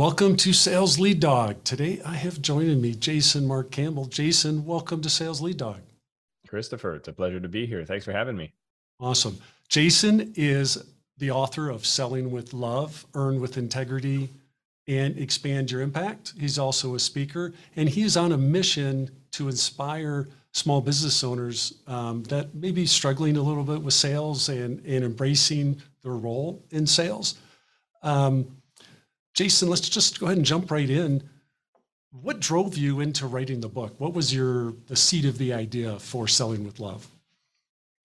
Welcome to Sales Lead Dog. Today I have joining me Jason Marc Campbell. Jason, welcome to Sales Lead Dog. Christopher, it's a pleasure to be here. Thanks for having me. Awesome. Jason is the author of Selling with Love, Earn with Integrity, and Expand Your Impact. He's also a speaker, and he's on a mission to inspire small business owners um, that may be struggling a little bit with sales and, and embracing their role in sales. Um, Jason, let's just go ahead and jump right in. What drove you into writing the book? What was your the seed of the idea for Selling with Love?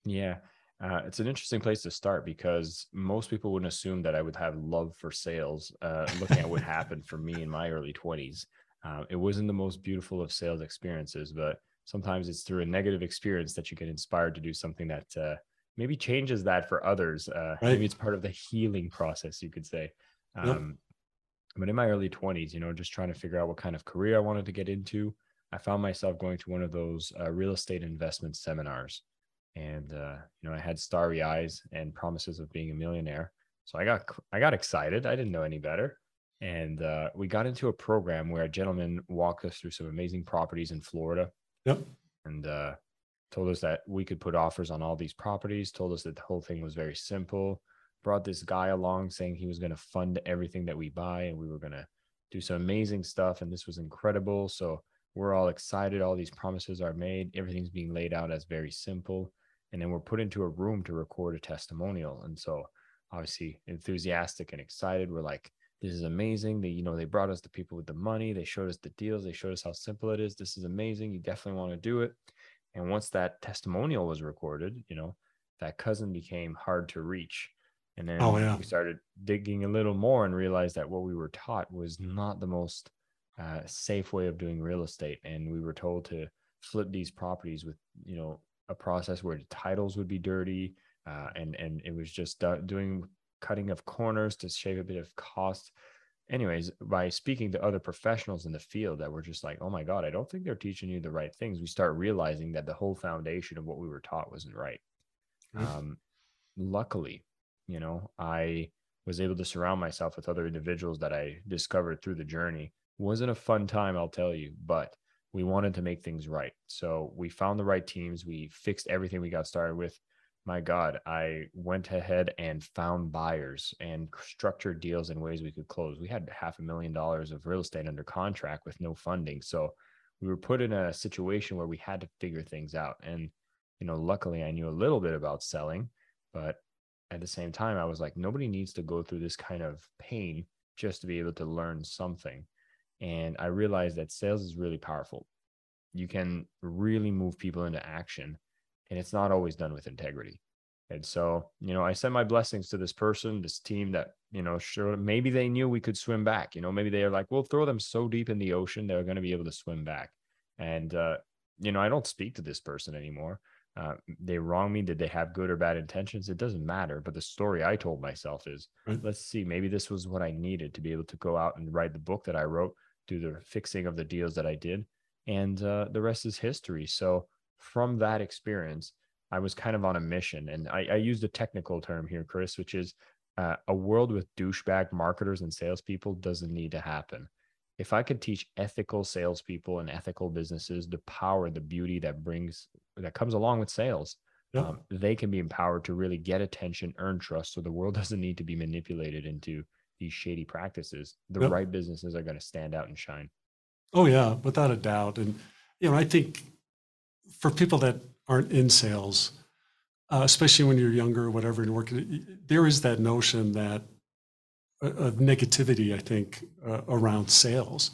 Yeah, uh, it's an interesting place to start because most people wouldn't assume that I would have love for sales. Uh, looking at what happened for me in my early 20s, uh, it wasn't the most beautiful of sales experiences, but sometimes it's through a negative experience that you get inspired to do something that uh, maybe changes that for others. Uh, right. Maybe it's part of the healing process, you could say. Um, yep but in my early 20s, you know, just trying to figure out what kind of career I wanted to get into, I found myself going to one of those uh, real estate investment seminars. And, uh, you know, I had starry eyes and promises of being a millionaire. So I got, I got excited. I didn't know any better. And uh, we got into a program where a gentleman walked us through some amazing properties in Florida. Yep. And uh, told us that we could put offers on all these properties, told us that the whole thing was very simple brought this guy along saying he was going to fund everything that we buy and we were going to do some amazing stuff and this was incredible. So we're all excited. All these promises are made. Everything's being laid out as very simple. And then we're put into a room to record a testimonial. And so obviously enthusiastic and excited. We're like this is amazing. They you know they brought us the people with the money. They showed us the deals. They showed us how simple it is. This is amazing. You definitely want to do it. And once that testimonial was recorded you know that cousin became hard to reach and then oh, yeah. we started digging a little more and realized that what we were taught was not the most uh, safe way of doing real estate. And we were told to flip these properties with, you know, a process where the titles would be dirty. Uh, and, and it was just doing cutting of corners to shave a bit of cost. Anyways, by speaking to other professionals in the field that were just like, oh my God, I don't think they're teaching you the right things, we start realizing that the whole foundation of what we were taught wasn't right. Mm-hmm. Um, luckily, you know i was able to surround myself with other individuals that i discovered through the journey. Wasn't a fun time i'll tell you but we wanted to make things right. So we found the right teams. We fixed everything we got started with. My god i went ahead and found buyers and structured deals in ways we could close. We had half a million dollars of real estate under contract with no funding. So we were put in a situation where we had to figure things out. And you know luckily i knew a little bit about selling but at the same time, I was like, nobody needs to go through this kind of pain just to be able to learn something. And I realized that sales is really powerful. You can really move people into action, and it's not always done with integrity. And so, you know, I send my blessings to this person, this team that, you know, sure, maybe they knew we could swim back. You know, maybe they are like, we'll throw them so deep in the ocean, they're going to be able to swim back. And, uh, you know, I don't speak to this person anymore uh, they wrong me did they have good or bad intentions? It doesn't matter but the story i told myself is right. let's see maybe this was what i needed to be able to go out and write the book that i wrote do the fixing of the deals that i did and uh, the rest is history. So from that experience i was kind of on a mission and i, I used a technical term here chris which is uh, a world with douchebag marketers and salespeople doesn't need to happen if I could teach ethical salespeople and ethical businesses the power, the beauty that brings that comes along with sales, yep. um, they can be empowered to really get attention, earn trust. So the world doesn't need to be manipulated into these shady practices. The yep. right businesses are going to stand out and shine. Oh yeah, without a doubt. And you know, I think for people that aren't in sales, uh, especially when you're younger or whatever and working, there is that notion that of negativity, I think, uh, around sales.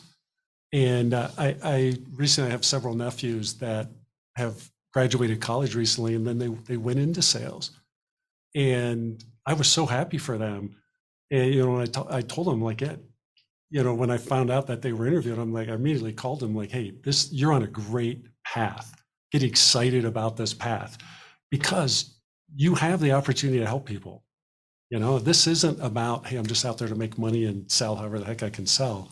And uh, I, I recently have several nephews that have graduated college recently, and then they they went into sales, and I was so happy for them. And you know, I, to, I told them like, you know, when I found out that they were interviewed, I'm like, I immediately called them like, hey, this you're on a great path. Get excited about this path because you have the opportunity to help people. You know, this isn't about, hey, I'm just out there to make money and sell however the heck I can sell.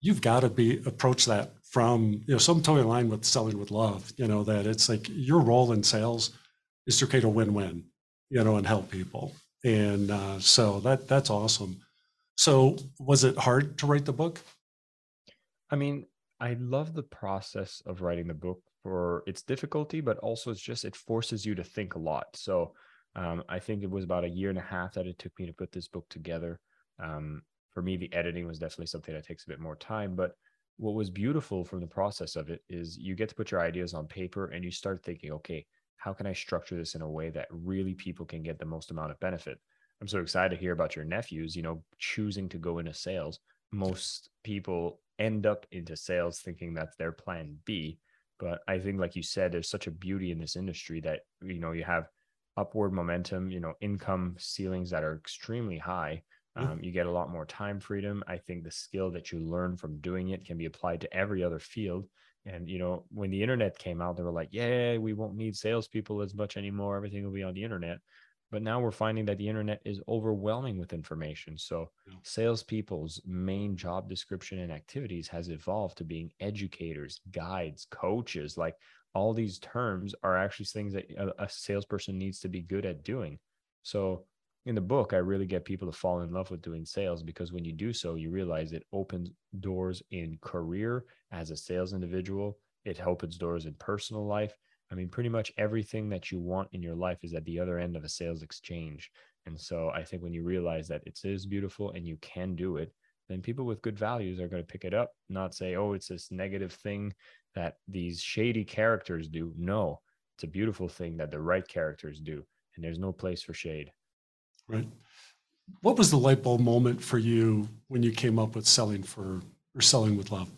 You've got to be approach that from, you know, some totally aligned with selling with love, you know, that it's like your role in sales is to create a win-win, you know, and help people. And uh, so that that's awesome. So was it hard to write the book? I mean, I love the process of writing the book for its difficulty, but also it's just it forces you to think a lot. So um, I think it was about a year and a half that it took me to put this book together. Um, for me, the editing was definitely something that takes a bit more time. But what was beautiful from the process of it is you get to put your ideas on paper and you start thinking, okay, how can I structure this in a way that really people can get the most amount of benefit? I'm so excited to hear about your nephews, you know, choosing to go into sales. Most people end up into sales thinking that's their plan B. But I think, like you said, there's such a beauty in this industry that, you know, you have upward momentum, you know, income ceilings that are extremely high. Um, you get a lot more time freedom. I think the skill that you learn from doing it can be applied to every other field. And you know, when the internet came out, they were like, "Yeah, we won't need salespeople as much anymore. Everything will be on the internet." But now we're finding that the internet is overwhelming with information. So yeah. salespeople's main job description and activities has evolved to being educators, guides, coaches. Like all these terms are actually things that a, a salesperson needs to be good at doing. So in the book, I really get people to fall in love with doing sales because when you do so, you realize it opens doors in career as a sales individual. It opens doors in personal life. I mean, pretty much everything that you want in your life is at the other end of a sales exchange. And so I think when you realize that it is beautiful and you can do it, then people with good values are going to pick it up, not say, oh, it's this negative thing that these shady characters do. No, it's a beautiful thing that the right characters do. And there's no place for shade. Right. What was the light bulb moment for you when you came up with selling for or selling with love?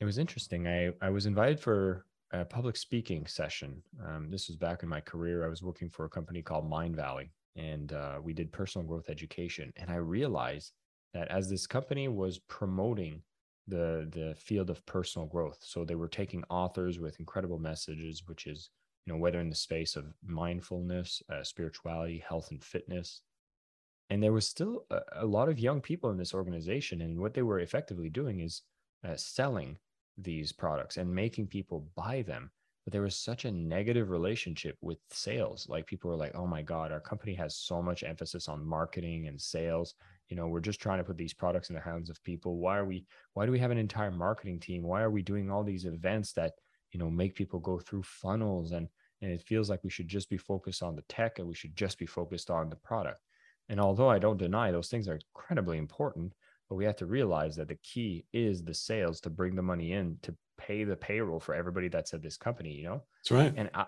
It was interesting. I, I was invited for a public speaking session. Um, this was back in my career. I was working for a company called Mindvalley, and uh, we did personal growth education. And I realized that as this company was promoting the the field of personal growth, so they were taking authors with incredible messages, which is you know whether in the space of mindfulness, uh, spirituality, health, and fitness. And there was still a, a lot of young people in this organization, and what they were effectively doing is uh, selling these products and making people buy them but there was such a negative relationship with sales like people were like oh my god our company has so much emphasis on marketing and sales. You know we're just trying to put these products in the hands of people. Why are we why do we have an entire marketing team? Why are we doing all these events that you know make people go through funnels? And and it feels like we should just be focused on the tech and we should just be focused on the product. And although i don't deny those things are incredibly important but we have to realize that the key is the sales to bring the money in to pay the payroll for everybody that's at this company, you know? That's right. And I,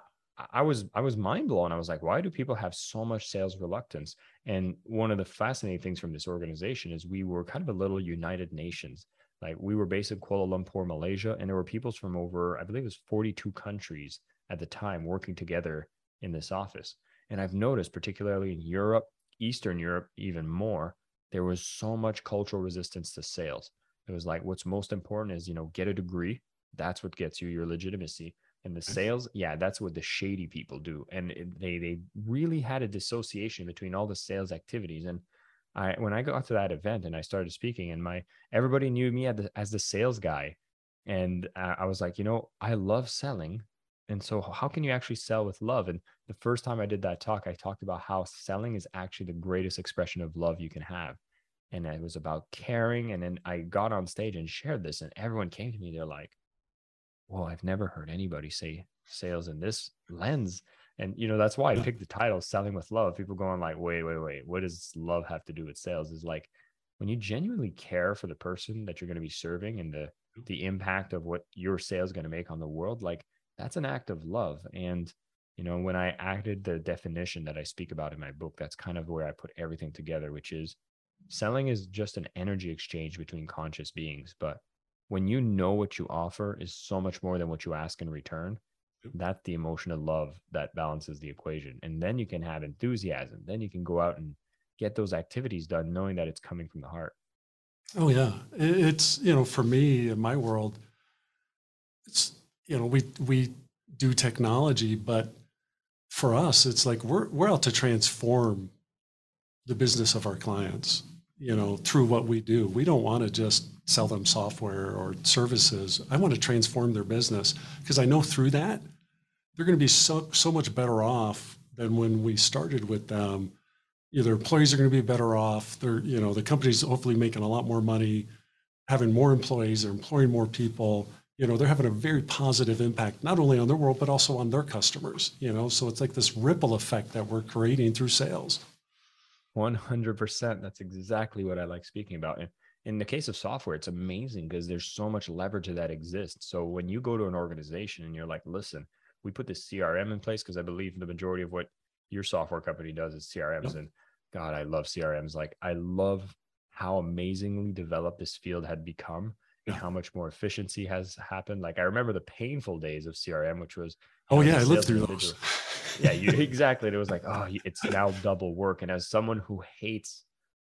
I was I was mind blown. I was like, why do people have so much sales reluctance? And one of the fascinating things from this organization is we were kind of a little United Nations. Like we were based in Kuala Lumpur, Malaysia, and there were peoples from over, I believe it was 42 countries at the time working together in this office. And I've noticed, particularly in Europe, Eastern Europe, even more, there was so much cultural resistance to sales. It was like, what's most important is, you know, get a degree. That's what gets you your legitimacy. And the sales, yeah, that's what the shady people do. And they they really had a dissociation between all the sales activities. And I when I got to that event and I started speaking, and my everybody knew me as the, as the sales guy, and I was like, you know, I love selling, and so, how can you actually sell with love? And the first time I did that talk, I talked about how selling is actually the greatest expression of love you can have. And it was about caring. And then I got on stage and shared this, and everyone came to me. They're like, Well, I've never heard anybody say sales in this lens. And you know, that's why I picked the title Selling with Love. People going like, wait, wait, wait, what does love have to do with sales? Is like when you genuinely care for the person that you're going to be serving and the the impact of what your sales is going to make on the world, like that's an act of love. And, you know, when I added the definition that I speak about in my book, that's kind of where I put everything together, which is selling is just an energy exchange between conscious beings. But when you know what you offer is so much more than what you ask in return, that's the emotion of love that balances the equation. And then you can have enthusiasm. Then you can go out and get those activities done, knowing that it's coming from the heart. Oh, yeah. It's, you know, for me in my world, it's you know, we we do technology, but for us, it's like we're we're out to transform the business of our clients, you know, through what we do. We don't want to just sell them software or services. I want to transform their business because I know through that they're going to be so so much better off than when we started with them. Either employees are going to be better off. They're you know the company's hopefully making a lot more money, having more employees, they're employing more people. You know they're having a very positive impact not only on their world but also on their customers. You know so it's like this ripple effect that we're creating through sales. 100%. That's exactly what I like speaking about. And in the case of software, it's amazing because there's so much leverage that exists. So when you go to an organization and you're like, listen, we put this CRM in place because I believe the majority of what your software company does is CRMs. Yep. And God, I love CRMs. Like I love how amazingly developed this field had become and how much more efficiency has happened. Like I remember the painful days of CRM, which was oh yeah, I lived through those. yeah, you exactly. And it was like, oh, it's now double work. And as someone who hates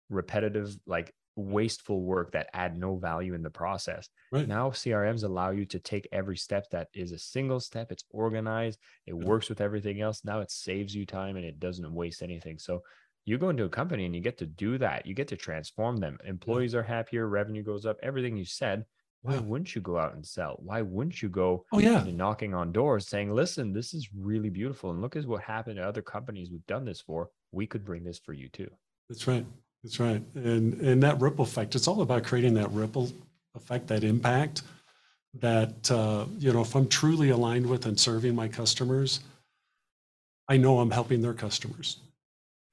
repetitive, like wasteful work that add no value in the process. Right. Now CRMs allow you to take every step that is a single step. It's organized. It yeah. works with everything else. Now it saves you time and it doesn't waste anything. So you go into a company and you get to do that. You get to transform them. Employees yeah. are happier. Revenue goes up. Everything you said. Why wouldn't you go out and sell? Why wouldn't you go oh, yeah. knocking on doors saying, listen, this is really beautiful. And look at what happened to other companies we've done this for. We could bring this for you too. That's right. That's right. And and that ripple effect, it's all about creating that ripple effect, that impact that uh, you know, if I'm truly aligned with and serving my customers, I know I'm helping their customers.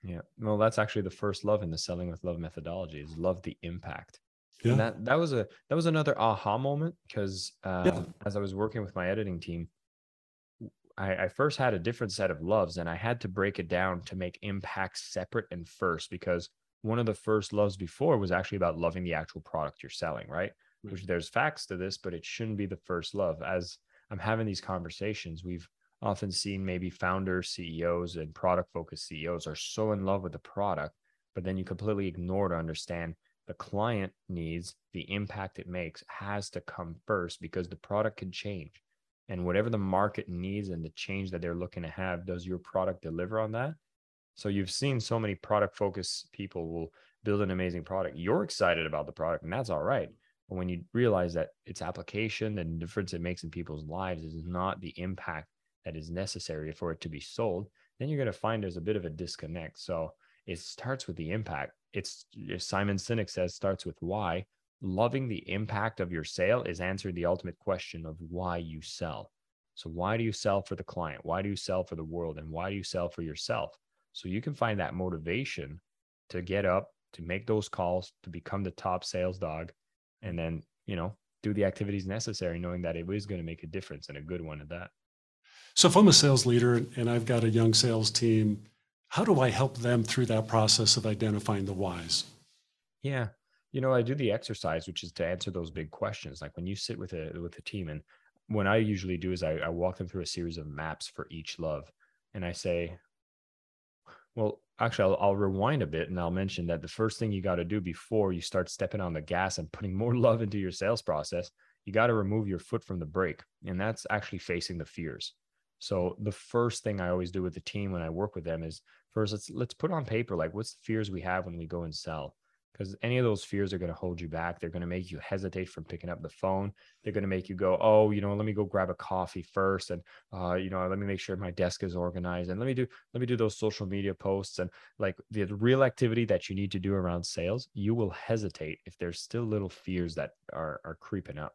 Yeah. Well, that's actually the first love in the selling with love methodology is love the impact. Yeah. And that that was a that was another aha moment because uh, yeah. as I was working with my editing team, I, I, first had a different set of loves and I had to break it down to make impact separate and first because one of the first loves before was actually about loving the actual product you're selling, right? right? Which there's facts to this, but it shouldn't be the first love. As I'm having these conversations, we've often seen maybe founders, CEOs, and product focused CEOs are so in love with the product, but then you completely ignore to understand the client needs, the impact it makes has to come first because the product can change. And whatever the market needs and the change that they're looking to have, does your product deliver on that? So you've seen so many product focused people will build an amazing product. You're excited about the product, and that's all right. But when you realize that its application and difference it makes in people's lives is not the impact that is necessary for it to be sold, then you're going to find there's a bit of a disconnect. So it starts with the impact. It's Simon Sinek says starts with why. Loving the impact of your sale is answering the ultimate question of why you sell. So why do you sell for the client? Why do you sell for the world? And why do you sell for yourself? So you can find that motivation to get up, to make those calls, to become the top sales dog, and then, you know, do the activities necessary, knowing that it is going to make a difference and a good one at that. So if I'm a sales leader and I've got a young sales team, how do I help them through that process of identifying the whys? Yeah. You know, I do the exercise, which is to answer those big questions. Like when you sit with a with a team, and what I usually do is I, I walk them through a series of maps for each love. And I say, well, actually, I'll, I'll, rewind a bit and I'll mention that the first thing you got to do before you start stepping on the gas and putting more love into your sales process, you got to remove your foot from the brake. And that's actually facing the fears. So the first thing I always do with the team when I work with them is first let's let's put on paper like what's the fears we have when we go and sell because any of those fears are going to hold you back. They're going to make you hesitate from picking up the phone. They're going to make you go, oh, you know, let me go grab a coffee first, and uh, you know, let me make sure my desk is organized, and let me do let me do those social media posts, and like the real activity that you need to do around sales. You will hesitate if there's still little fears that are are creeping up.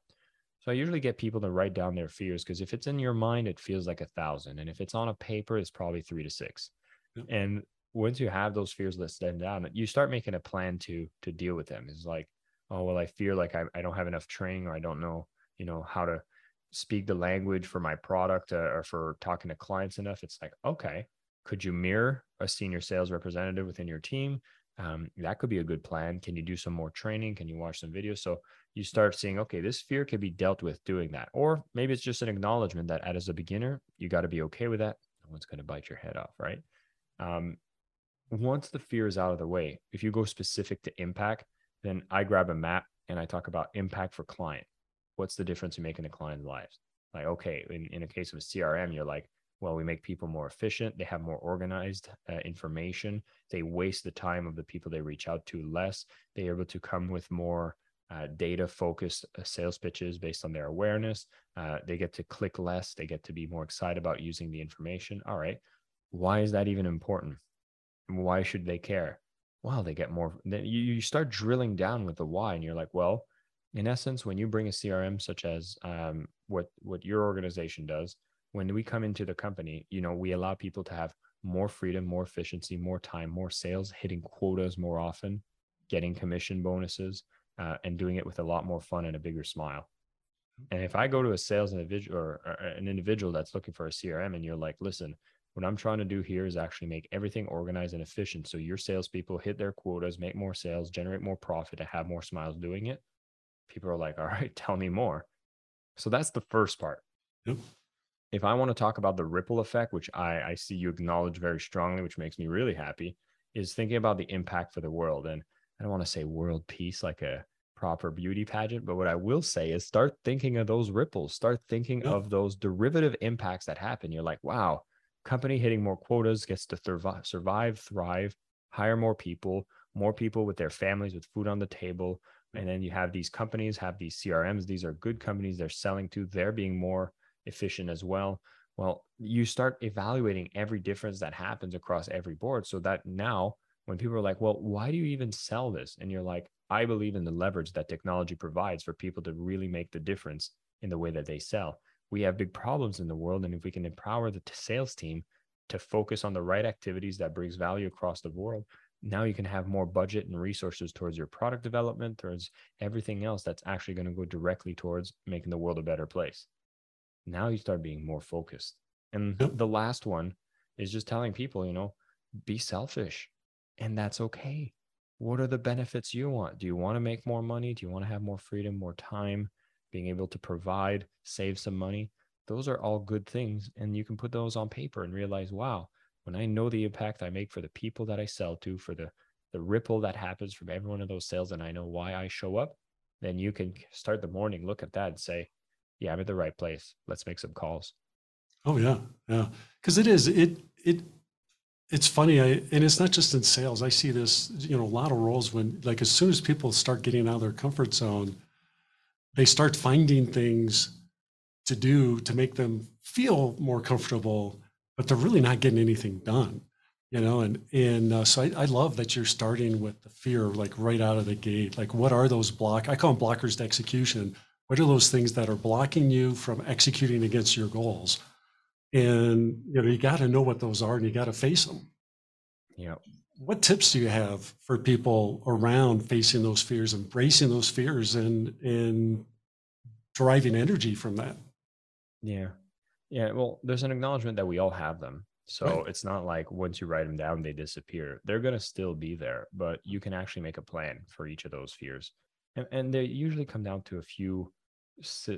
So I usually get people to write down their fears because if it's in your mind, it feels like a thousand, and if it's on a paper, it's probably three to six. And once you have those fears listed down, you start making a plan to to deal with them. It's like, oh well, I fear like I, I don't have enough training or I don't know, you know, how to speak the language for my product uh, or for talking to clients enough. It's like, okay, could you mirror a senior sales representative within your team? Um, that could be a good plan. Can you do some more training? Can you watch some videos? So you start seeing, okay, this fear can be dealt with doing that. Or maybe it's just an acknowledgement that as a beginner, you got to be okay with that. No one's going to bite your head off, right? Um, once the fear is out of the way, if you go specific to impact, then I grab a map and I talk about impact for client. What's the difference you make in the client's lives? like okay in, in a case of a crm you're like well we make people more efficient they have more organized uh, information they waste the time of the people they reach out to less they're able to come with more uh, data focused uh, sales pitches based on their awareness uh, they get to click less they get to be more excited about using the information all right why is that even important? Why should they care? Wow they get more then you, you start drilling down with the why and you're like well in essence when you bring a crm such as um, what what your organization does when we come into the company you know we allow people to have more freedom more efficiency more time more sales hitting quotas more often getting commission bonuses uh, and doing it with a lot more fun and a bigger smile. And if i go to a sales individual or, or an individual that's looking for a crm and you're like listen what I'm trying to do here is actually make everything organized and efficient. So your salespeople hit their quotas, make more sales, generate more profit, and have more smiles doing it. People are like, all right, tell me more. So that's the first part. Yep. If I want to talk about the ripple effect, which I, I see you acknowledge very strongly, which makes me really happy, is thinking about the impact for the world. And I don't want to say world peace like a proper beauty pageant, but what I will say is start thinking of those ripples, start thinking yep. of those derivative impacts that happen. You're like, wow, company hitting more quotas gets to survive, thrive, hire more people, more people with their families with food on the table. And then you have these companies have these CRMs. These are good companies they're selling to. They're being more efficient as well. Well, you start evaluating every difference that happens across every board so that now when people are like, well, why do you even sell this? And you're like, I believe in the leverage that technology provides for people to really make the difference in the way that they sell we have big problems in the world and if we can empower the sales team to focus on the right activities that brings value across the world now you can have more budget and resources towards your product development towards everything else that's actually going to go directly towards making the world a better place. Now you start being more focused. And yep. the last one is just telling people you know be selfish. And that's okay. What are the benefits you want? Do you want to make more money? Do you want to have more freedom more time being able to provide, save some money. Those are all good things. And you can put those on paper and realize, wow, when I know the impact I make for the people that I sell to, for the, the ripple that happens from every one of those sales, and I know why I show up, then you can start the morning, look at that and say, yeah, I'm at the right place. Let's make some calls. Oh yeah. Yeah. Cause it is, it, it, it's funny. I, and it's not just in sales. I see this, you know, a lot of roles when like, as soon as people start getting out of their comfort zone, they start finding things to do to make them feel more comfortable, but they're really not getting anything done, you know. And and uh, so I, I love that you're starting with the fear, like right out of the gate. Like, what are those block? I call them blockers to execution. What are those things that are blocking you from executing against your goals? And you know, you got to know what those are, and you got to face them. Yeah. What tips do you have for people around facing those fears, embracing those fears, and and deriving energy from that? Yeah, yeah. Well, there's an acknowledgement that we all have them, so right. it's not like once you write them down, they disappear. They're gonna still be there, but you can actually make a plan for each of those fears, and, and they usually come down to a few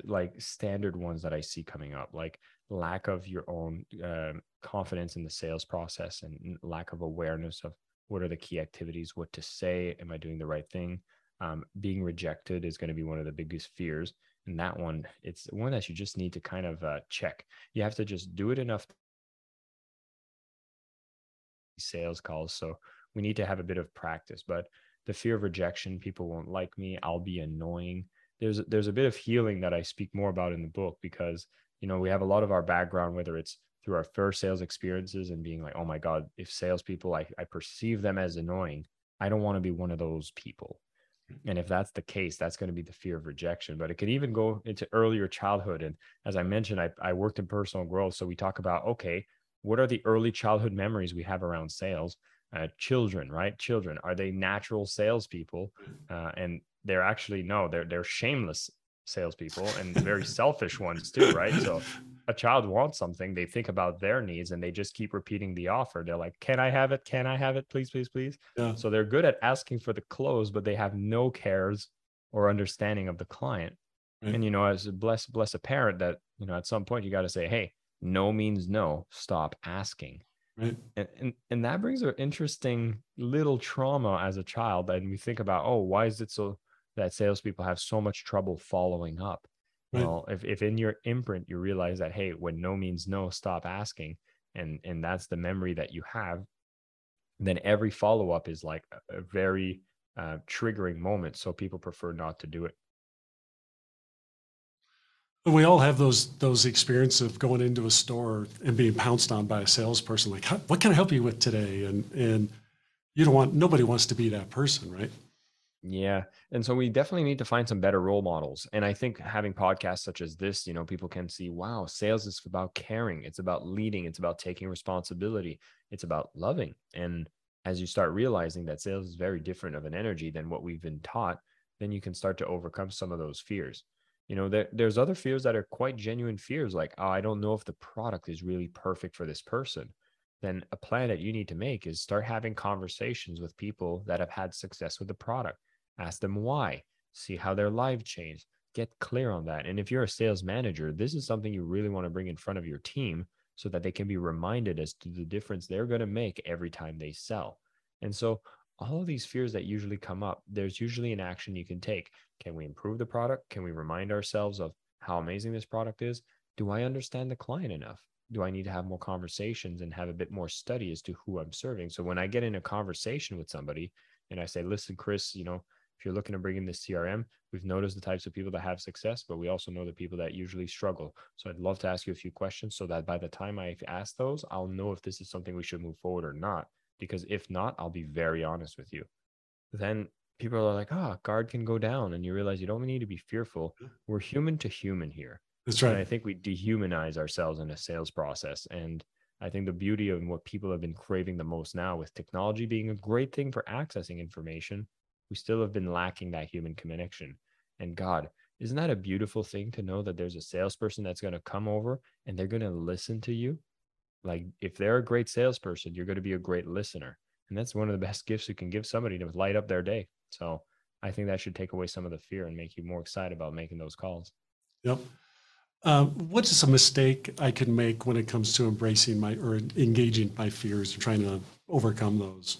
like standard ones that I see coming up, like lack of your own um, confidence in the sales process and lack of awareness of what are the key activities what to say am i doing the right thing? Um, being rejected is going to be one of the biggest fears and that one. It's one that you just need to kind of uh, check. You have to just do it enough sales calls so we need to have a bit of practice but the fear of rejection people won't like me i'll be annoying. There's there's a bit of healing that i speak more about in the book because you know we have a lot of our background whether it's through our first sales experiences and being like, oh my God, if salespeople, I, I perceive them as annoying, I don't want to be one of those people. And if that's the case, that's going to be the fear of rejection. But it can even go into earlier childhood. And as I mentioned, I, I worked in personal growth. So we talk about, okay, what are the early childhood memories we have around sales? Uh, children, right? Children, are they natural salespeople? Uh, and they're actually, no, they're, they're shameless salespeople and very selfish ones too, right? So a child wants something, they think about their needs and they just keep repeating the offer. They're like, "Can I have it? Can I have it? Please, please, please." Yeah. So they're good at asking for the close, but they have no cares or understanding of the client. Right. And you know, as a bless bless a parent that you know at some point you got to say, "Hey, no means no. Stop asking." Right. And, and and that brings an interesting little trauma as a child. And we think about, oh, why is it so that salespeople have so much trouble following up. Right. Well, if, if in your imprint you realize that, hey, when no means no, stop asking, and and that's the memory that you have, then every follow up is like a, a very uh, triggering moment. So people prefer not to do it. We all have those those experiences of going into a store and being pounced on by a salesperson, like, "What can I help you with today?" And and you don't want nobody wants to be that person, right? Yeah. And so we definitely need to find some better role models. And I think having podcasts such as this, you know, people can see, wow, sales is about caring. It's about leading. It's about taking responsibility. It's about loving. And as you start realizing that sales is very different of an energy than what we've been taught, then you can start to overcome some of those fears. You know, there, there's other fears that are quite genuine fears, like, oh, I don't know if the product is really perfect for this person. Then a plan that you need to make is start having conversations with people that have had success with the product ask them why, see how their life changed, get clear on that. And if you're a sales manager, this is something you really want to bring in front of your team so that they can be reminded as to the difference they're going to make every time they sell. And so, all of these fears that usually come up, there's usually an action you can take. Can we improve the product? Can we remind ourselves of how amazing this product is? Do I understand the client enough? Do I need to have more conversations and have a bit more study as to who I'm serving? So when I get in a conversation with somebody and I say, listen, Chris, you know, if you're looking to bring in this CRM, we've noticed the types of people that have success, but we also know the people that usually struggle. So I'd love to ask you a few questions so that by the time I ask those, I'll know if this is something we should move forward or not. Because if not, I'll be very honest with you. Then people are like, oh, guard can go down. And you realize you don't need to be fearful. Mm-hmm. We're human to human here. That's right. And I think we dehumanize ourselves in a sales process. And I think the beauty of what people have been craving the most now with technology being a great thing for accessing information we still have been lacking that human connection. And God, isn't that a beautiful thing to know that there's a salesperson that's going to come over and they're going to listen to you? Like, if they're a great salesperson, you're going to be a great listener. And that's one of the best gifts you can give somebody to light up their day. So I think that should take away some of the fear and make you more excited about making those calls. Yep. Um, what is a mistake I can make when it comes to embracing my or engaging my fears and trying to overcome those?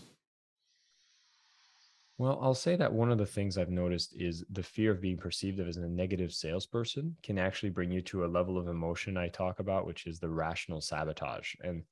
Well, I'll say that one of the things I've noticed is the fear of being perceived as a negative salesperson can actually bring you to a level of emotion I talk about, which is the rational sabotage. And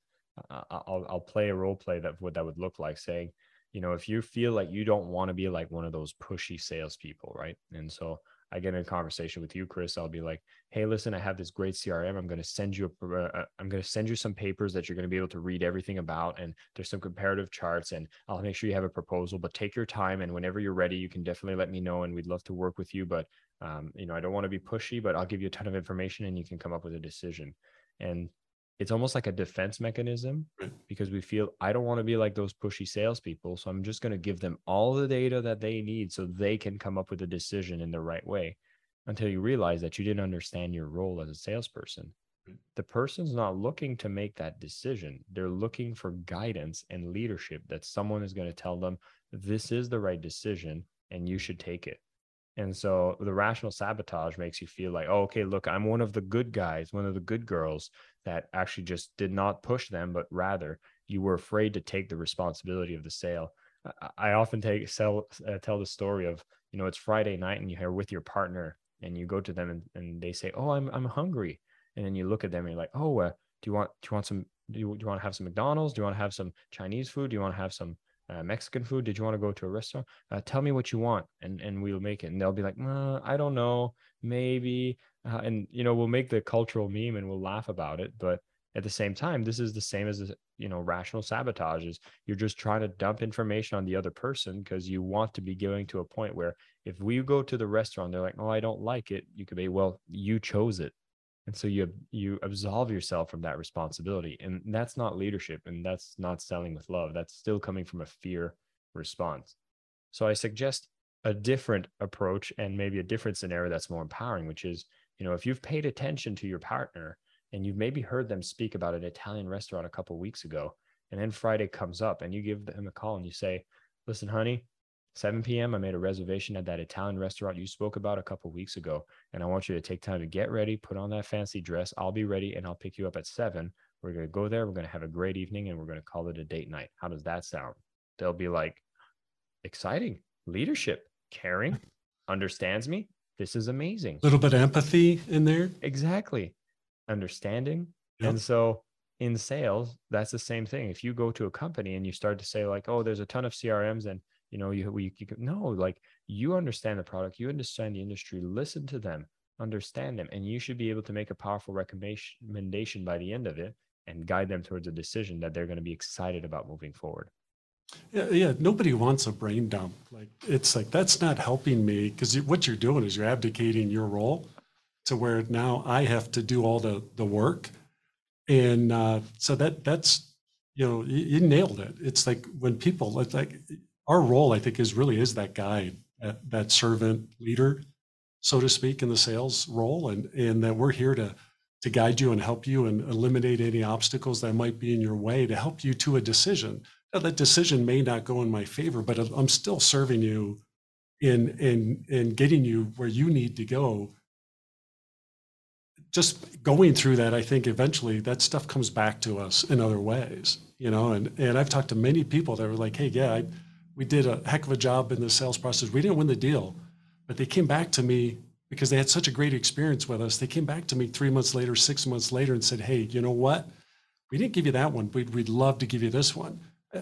I'll, I'll play a role play that what that would look like saying, you know, if you feel like you don't want to be like one of those pushy salespeople, right? And so I get in a conversation with you, Chris, I'll be like, "Hey, listen, I have this great CRM. I'm going to send you a, uh, I'm going to send you some papers that you're going to be able to read everything about, and there's some comparative charts, and I'll make sure you have a proposal. But take your time, and whenever you're ready, you can definitely let me know, and we'd love to work with you. But um, you know, I don't want to be pushy, but I'll give you a ton of information, and you can come up with a decision. And it's almost like a defense mechanism because we feel I don't want to be like those pushy salespeople. So I'm just going to give them all the data that they need so they can come up with a decision in the right way until you realize that you didn't understand your role as a salesperson. The person's not looking to make that decision. They're looking for guidance and leadership that someone is going to tell them this is the right decision and you should take it. And so the rational sabotage makes you feel like, oh, okay, look, I'm one of the good guys, one of the good girls that actually just did not push them, but rather you were afraid to take the responsibility of the sale. I often take sell uh, tell the story of you know it's Friday night and you're with your partner and you go to them and, and they say, oh, I'm I'm hungry, and then you look at them and you're like, oh, uh, do you want do you want some do you, do you want to have some McDonald's? Do you want to have some Chinese food? Do you want to have some uh, Mexican food? Did you want to go to a restaurant? Uh, tell me what you want, and and we'll make it. And they'll be like, uh, I don't know, maybe. Uh, and you know, we'll make the cultural meme and we'll laugh about it. But at the same time, this is the same as you know, rational sabotage. Is you're just trying to dump information on the other person because you want to be going to a point where if we go to the restaurant, they're like, oh, I don't like it. You could be, well, you chose it and so you you absolve yourself from that responsibility and that's not leadership and that's not selling with love that's still coming from a fear response. So i suggest a different approach and maybe a different scenario that's more empowering which is you know if you've paid attention to your partner and you've maybe heard them speak about an italian restaurant a couple weeks ago and then friday comes up and you give them a call and you say listen honey 7 p.m. I made a reservation at that Italian restaurant you spoke about a couple weeks ago. And I want you to take time to get ready, put on that fancy dress. I'll be ready and I'll pick you up at 7. We're going to go there. We're going to have a great evening and we're going to call it a date night. How does that sound? They'll be like, exciting, leadership, caring, understands me. this is amazing. A little bit of empathy in there. Exactly. Understanding. Yep. And so in sales, that's the same thing. If you go to a company and you start to say like, "Oh, there's a ton of CRMs," and you know, you we you, no, like you understand the product, you understand the industry, listen to them, understand them, and you should be able to make a powerful recommendation by the end of it and guide them towards a decision that they're going to be excited about moving forward. Yeah, yeah. Nobody wants a brain dump. Like it's like that's not helping me because what you're doing is you're abdicating your role to where now I have to do all the the work, and uh, so that that's you know you, you nailed it. It's like when people it's like our role I think is really is that guide, that, that servant leader, so to speak, in the sales role, and and that we're here to to guide you and help you and eliminate any obstacles that might be in your way to help you to a decision now, that decision may not go in my favor, but I'm still serving you in in in getting you where you need to go. Just going through that, I think eventually that stuff comes back to us in other ways, you know. And and I've talked to many people that were like, "Hey, yeah, I, we did a heck of a job in the sales process. We didn't win the deal, but they came back to me because they had such a great experience with us. They came back to me three months later, six months later, and said, "Hey, you know what? We didn't give you that one. We'd, we'd love to give you this one."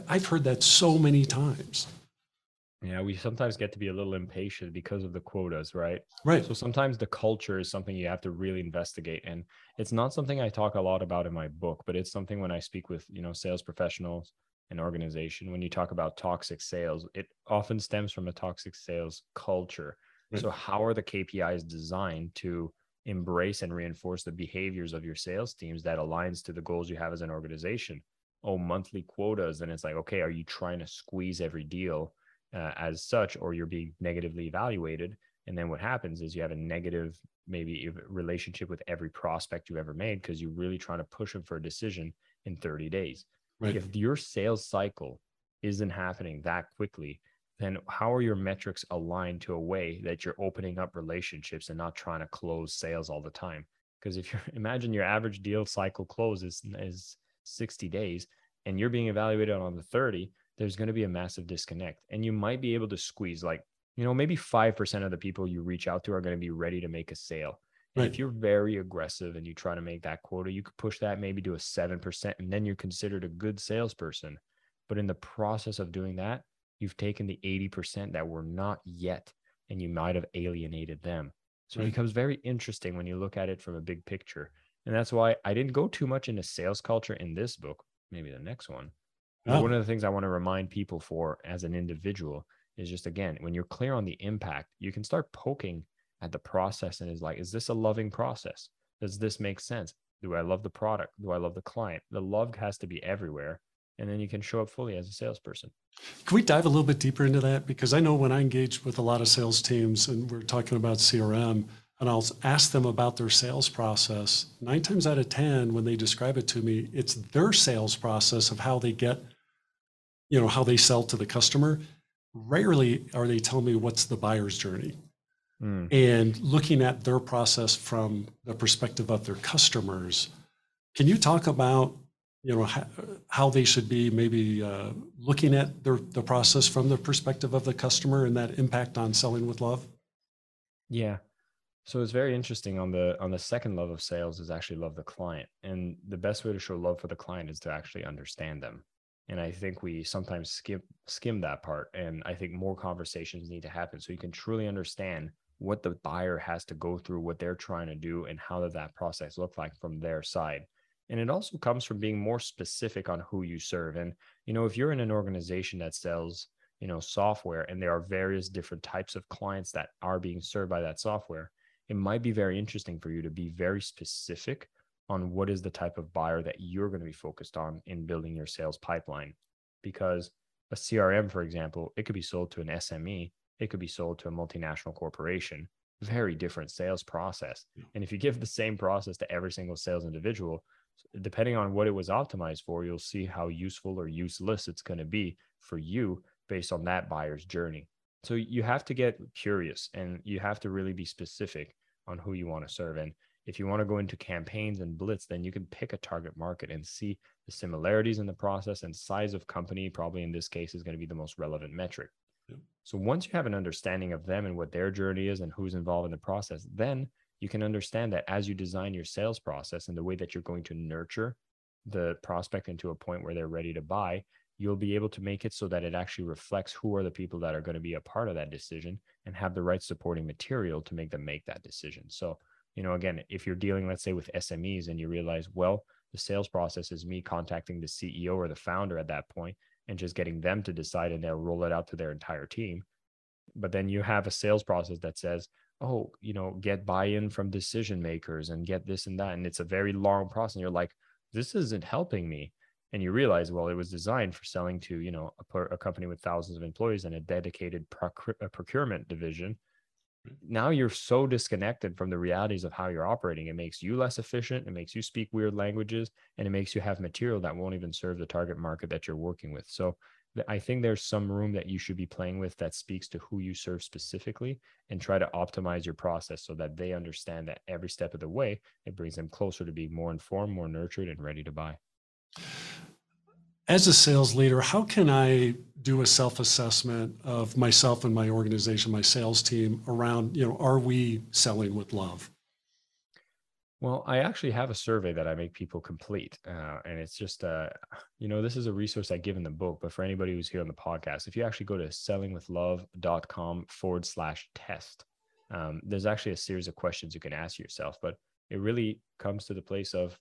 I've heard that so many times. Yeah, we sometimes get to be a little impatient because of the quotas, right? Right. So sometimes the culture is something you have to really investigate. And it's not something I talk a lot about in my book, but it's something when I speak with, you know, sales professionals and organization, when you talk about toxic sales, it often stems from a toxic sales culture. Right. So how are the KPIs designed to embrace and reinforce the behaviors of your sales teams that aligns to the goals you have as an organization? oh monthly quotas and it's like okay are you trying to squeeze every deal uh, as such or you're being negatively evaluated and then what happens is you have a negative maybe relationship with every prospect you ever made because you're really trying to push them for a decision in 30 days right. if your sales cycle isn't happening that quickly then how are your metrics aligned to a way that you're opening up relationships and not trying to close sales all the time because if you imagine your average deal cycle close is, is 60 days and you're being evaluated on the 30, there's going to be a massive disconnect. And you might be able to squeeze like, you know, maybe 5% of the people you reach out to are going to be ready to make a sale. Right. if you're very aggressive and you try to make that quota, you could push that maybe to a 7%, and then you're considered a good salesperson. But in the process of doing that, you've taken the 80% that were not yet, and you might have alienated them. So right. it becomes very interesting when you look at it from a big picture. And that's why I didn't go too much into sales culture in this book, maybe the next one. Oh. One of the things I want to remind people for as an individual is just again, when you're clear on the impact, you can start poking at the process and is like, is this a loving process? Does this make sense? Do I love the product? Do I love the client? The love has to be everywhere. And then you can show up fully as a salesperson. Can we dive a little bit deeper into that? Because I know when I engage with a lot of sales teams and we're talking about CRM, and I'll ask them about their sales process. Nine times out of 10, when they describe it to me, it's their sales process of how they get, you know, how they sell to the customer. Rarely are they telling me what's the buyer's journey. Mm. And looking at their process from the perspective of their customers, can you talk about, you know, how, how they should be maybe uh, looking at their, the process from the perspective of the customer and that impact on selling with love? Yeah. So it's very interesting on the on the second love of sales is actually love the client. And the best way to show love for the client is to actually understand them. And I think we sometimes skim skim that part. And I think more conversations need to happen so you can truly understand what the buyer has to go through, what they're trying to do, and how does that process look like from their side. And it also comes from being more specific on who you serve. And you know, if you're in an organization that sells, you know, software and there are various different types of clients that are being served by that software, it might be very interesting for you to be very specific on what is the type of buyer that you're going to be focused on in building your sales pipeline. Because a CRM, for example, it could be sold to an SME, it could be sold to a multinational corporation, very different sales process. And if you give the same process to every single sales individual, depending on what it was optimized for, you'll see how useful or useless it's going to be for you based on that buyer's journey. So you have to get curious and you have to really be specific on who you want to serve. And if you want to go into campaigns and blitz, then you can pick a target market and see the similarities in the process and size of company, probably in this case, is going to be the most relevant metric. So once you have an understanding of them and what their journey is and who's involved in the process, then you can understand that as you design your sales process and the way that you're going to nurture the prospect into a point where they're ready to buy, you'll be able to make it so that it actually reflects who are the people that are going to be a part of that decision and have the right supporting material to make them make that decision. So, you know, again, if you're dealing, let's say, with SMEs and you realize, well, the sales process is me contacting the CEO or the founder at that point and just getting them to decide and they'll roll it out to their entire team. But then you have a sales process that says, oh, you know, get buy in from decision makers and get this and that. And it's a very long process. And you're like, this isn't helping me and you realize well it was designed for selling to you know a, a company with thousands of employees and a dedicated a procurement division now you're so disconnected from the realities of how you're operating. It makes you less efficient it makes you speak weird languages and it makes you have material that won't even serve the target market that you're working with. So i think there's some room that you should be playing with that speaks to who you serve specifically and try to optimize your process so that they understand that every step of the way it brings them closer to being more informed more nurtured and ready to buy as a sales leader, how can I do a self-assessment of myself and my organization, my sales team around, you know, are we selling with love? Well, I actually have a survey that I make people complete. Uh, and it's just, uh, you know, this is a resource I give in the book, but for anybody who's here on the podcast, if you actually go to sellingwithlove.com forward slash test, um, there's actually a series of questions you can ask yourself, but it really comes to the place of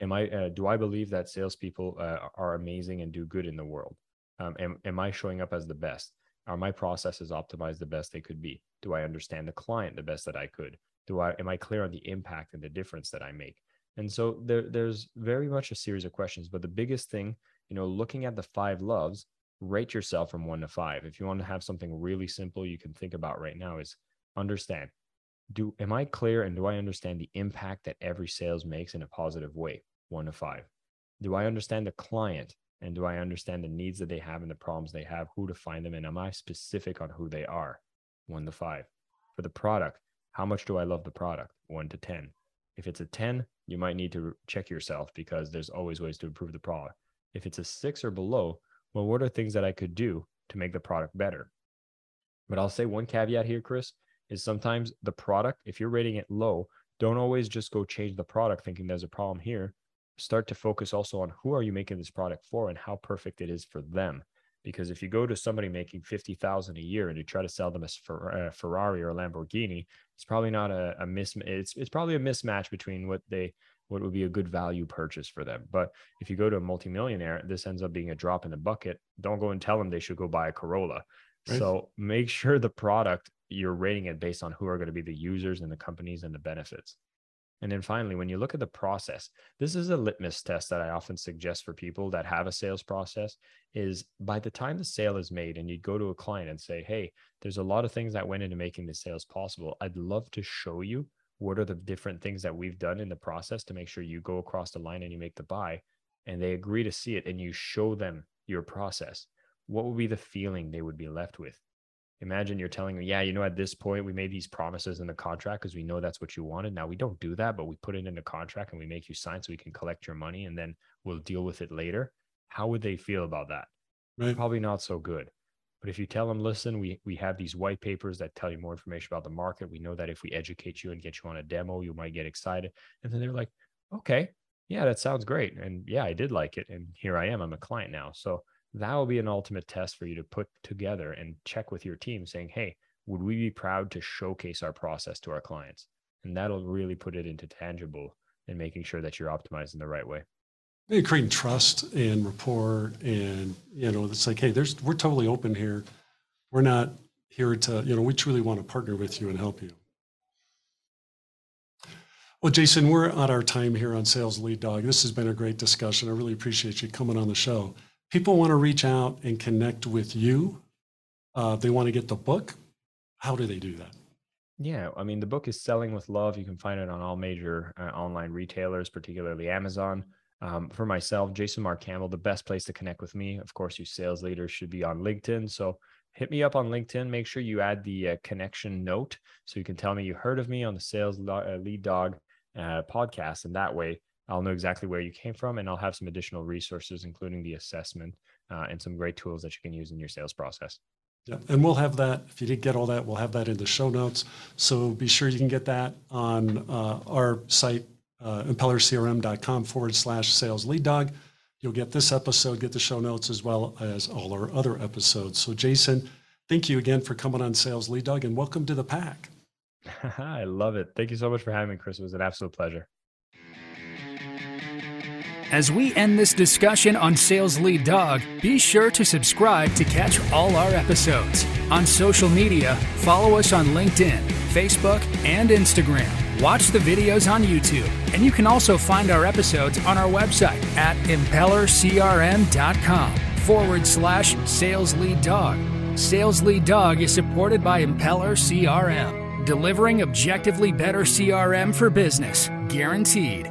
am I uh, do I believe that salespeople uh, are amazing and do good in the world? Um, am, am I showing up as the best? Are my processes optimized the best they could be? Do I understand the client the best that I could? Do I am I clear on the impact and the difference that I make? And so there, there's very much a series of questions, but the biggest thing, you know, looking at the five loves, rate yourself from one to five. If you want to have something really simple you can think about right now is understand do am I clear and do I understand the impact that every sales makes in a positive way? one to five? Do I understand the client and do I understand the needs that they have and the problems they have, who to find them, and am I specific on who they are? One to five. For the product, how much do I love the product? One to 10. If it's a 10, you might need to check yourself because there's always ways to improve the product. If it's a six or below, well, what are things that I could do to make the product better? But I'll say one caveat here, Chris, is sometimes the product, if you're rating it low, don't always just go change the product thinking there's a problem here. Start to focus also on who are you making this product for and how perfect it is for them. Because if you go to somebody making 50,000 a year and you try to sell them a uh, Ferrari or a Lamborghini it's probably not a, a mis it's it's probably a mismatch between what they what would be a good value purchase for them. But if you go to a multimillionaire this ends up being a drop in the bucket. Don't go and tell them they should go buy a Corolla. Right. so make sure the product you're rating it based on who are going to be the users and the companies and the benefits and then finally, when you look at the process, this is a litmus test that I often suggest for people that have a sales process is by the time the sale is made and you go to a client and say, Hey, there's a lot of things that went into making the sales possible. I'd love to show you what are the different things that we've done in the process to make sure you go across the line and you make the buy and they agree to see it and you show them your process. What would be the feeling they would be left with? Imagine you're telling them, yeah, you know, at this point, we made these promises in the contract because we know that's what you wanted. Now we don't do that, but we put it in the contract and we make you sign so we can collect your money and then we'll deal with it later. How would they feel about that? Right. Probably not so good. But if you tell them, listen, we we have these white papers that tell you more information about the market. We know that if we educate you and get you on a demo, you might get excited. And then they're like, okay, yeah, that sounds great. And yeah, I did like it. And here I am. I'm a client now. So that will be an ultimate test for you to put together and check with your team saying, hey, would we be proud to showcase our process to our clients? And that'll really put it into tangible and making sure that you're optimizing the right way. Creating trust and rapport and you know, it's like, hey, there's we're totally open here. We're not here to, you know, we truly want to partner with you and help you. Well, Jason, we're at our time here on Sales Lead Dog. This has been a great discussion. I really appreciate you coming on the show people want to reach out and connect with you, uh, they want to get the book, how do they do that? Yeah, I mean, the book is Selling with Love. You can find it on all major uh, online retailers, particularly Amazon. Um, for myself, Jason Marc Campbell, the best place to connect with me, of course, you sales leaders should be on LinkedIn. So hit me up on LinkedIn. Make sure you add the uh, connection note so you can tell me you heard of me on the Sales uh, Lead Dog uh, podcast. And that way, I'll know exactly where you came from, and I'll have some additional resources, including the assessment uh, and some great tools that you can use in your sales process. Yeah, and we'll have that. If you didn't get all that, we'll have that in the show notes. So be sure you can get that on uh, our site, uh, impellercrm.com forward slash sales lead dog. You'll get this episode, get the show notes, as well as all our other episodes. So, Jason, thank you again for coming on Sales Lead Dog and welcome to the pack. I love it. Thank you so much for having me, Chris. It was an absolute pleasure. As we end this discussion on Sales Lead Dog, be sure to subscribe to catch all our episodes. On social media, follow us on LinkedIn, Facebook, and Instagram. Watch the videos on YouTube, and you can also find our episodes on our website at impellercrm.com forward slash sales lead dog. Sales Lead Dog is supported by Impeller CRM, delivering objectively better CRM for business, guaranteed.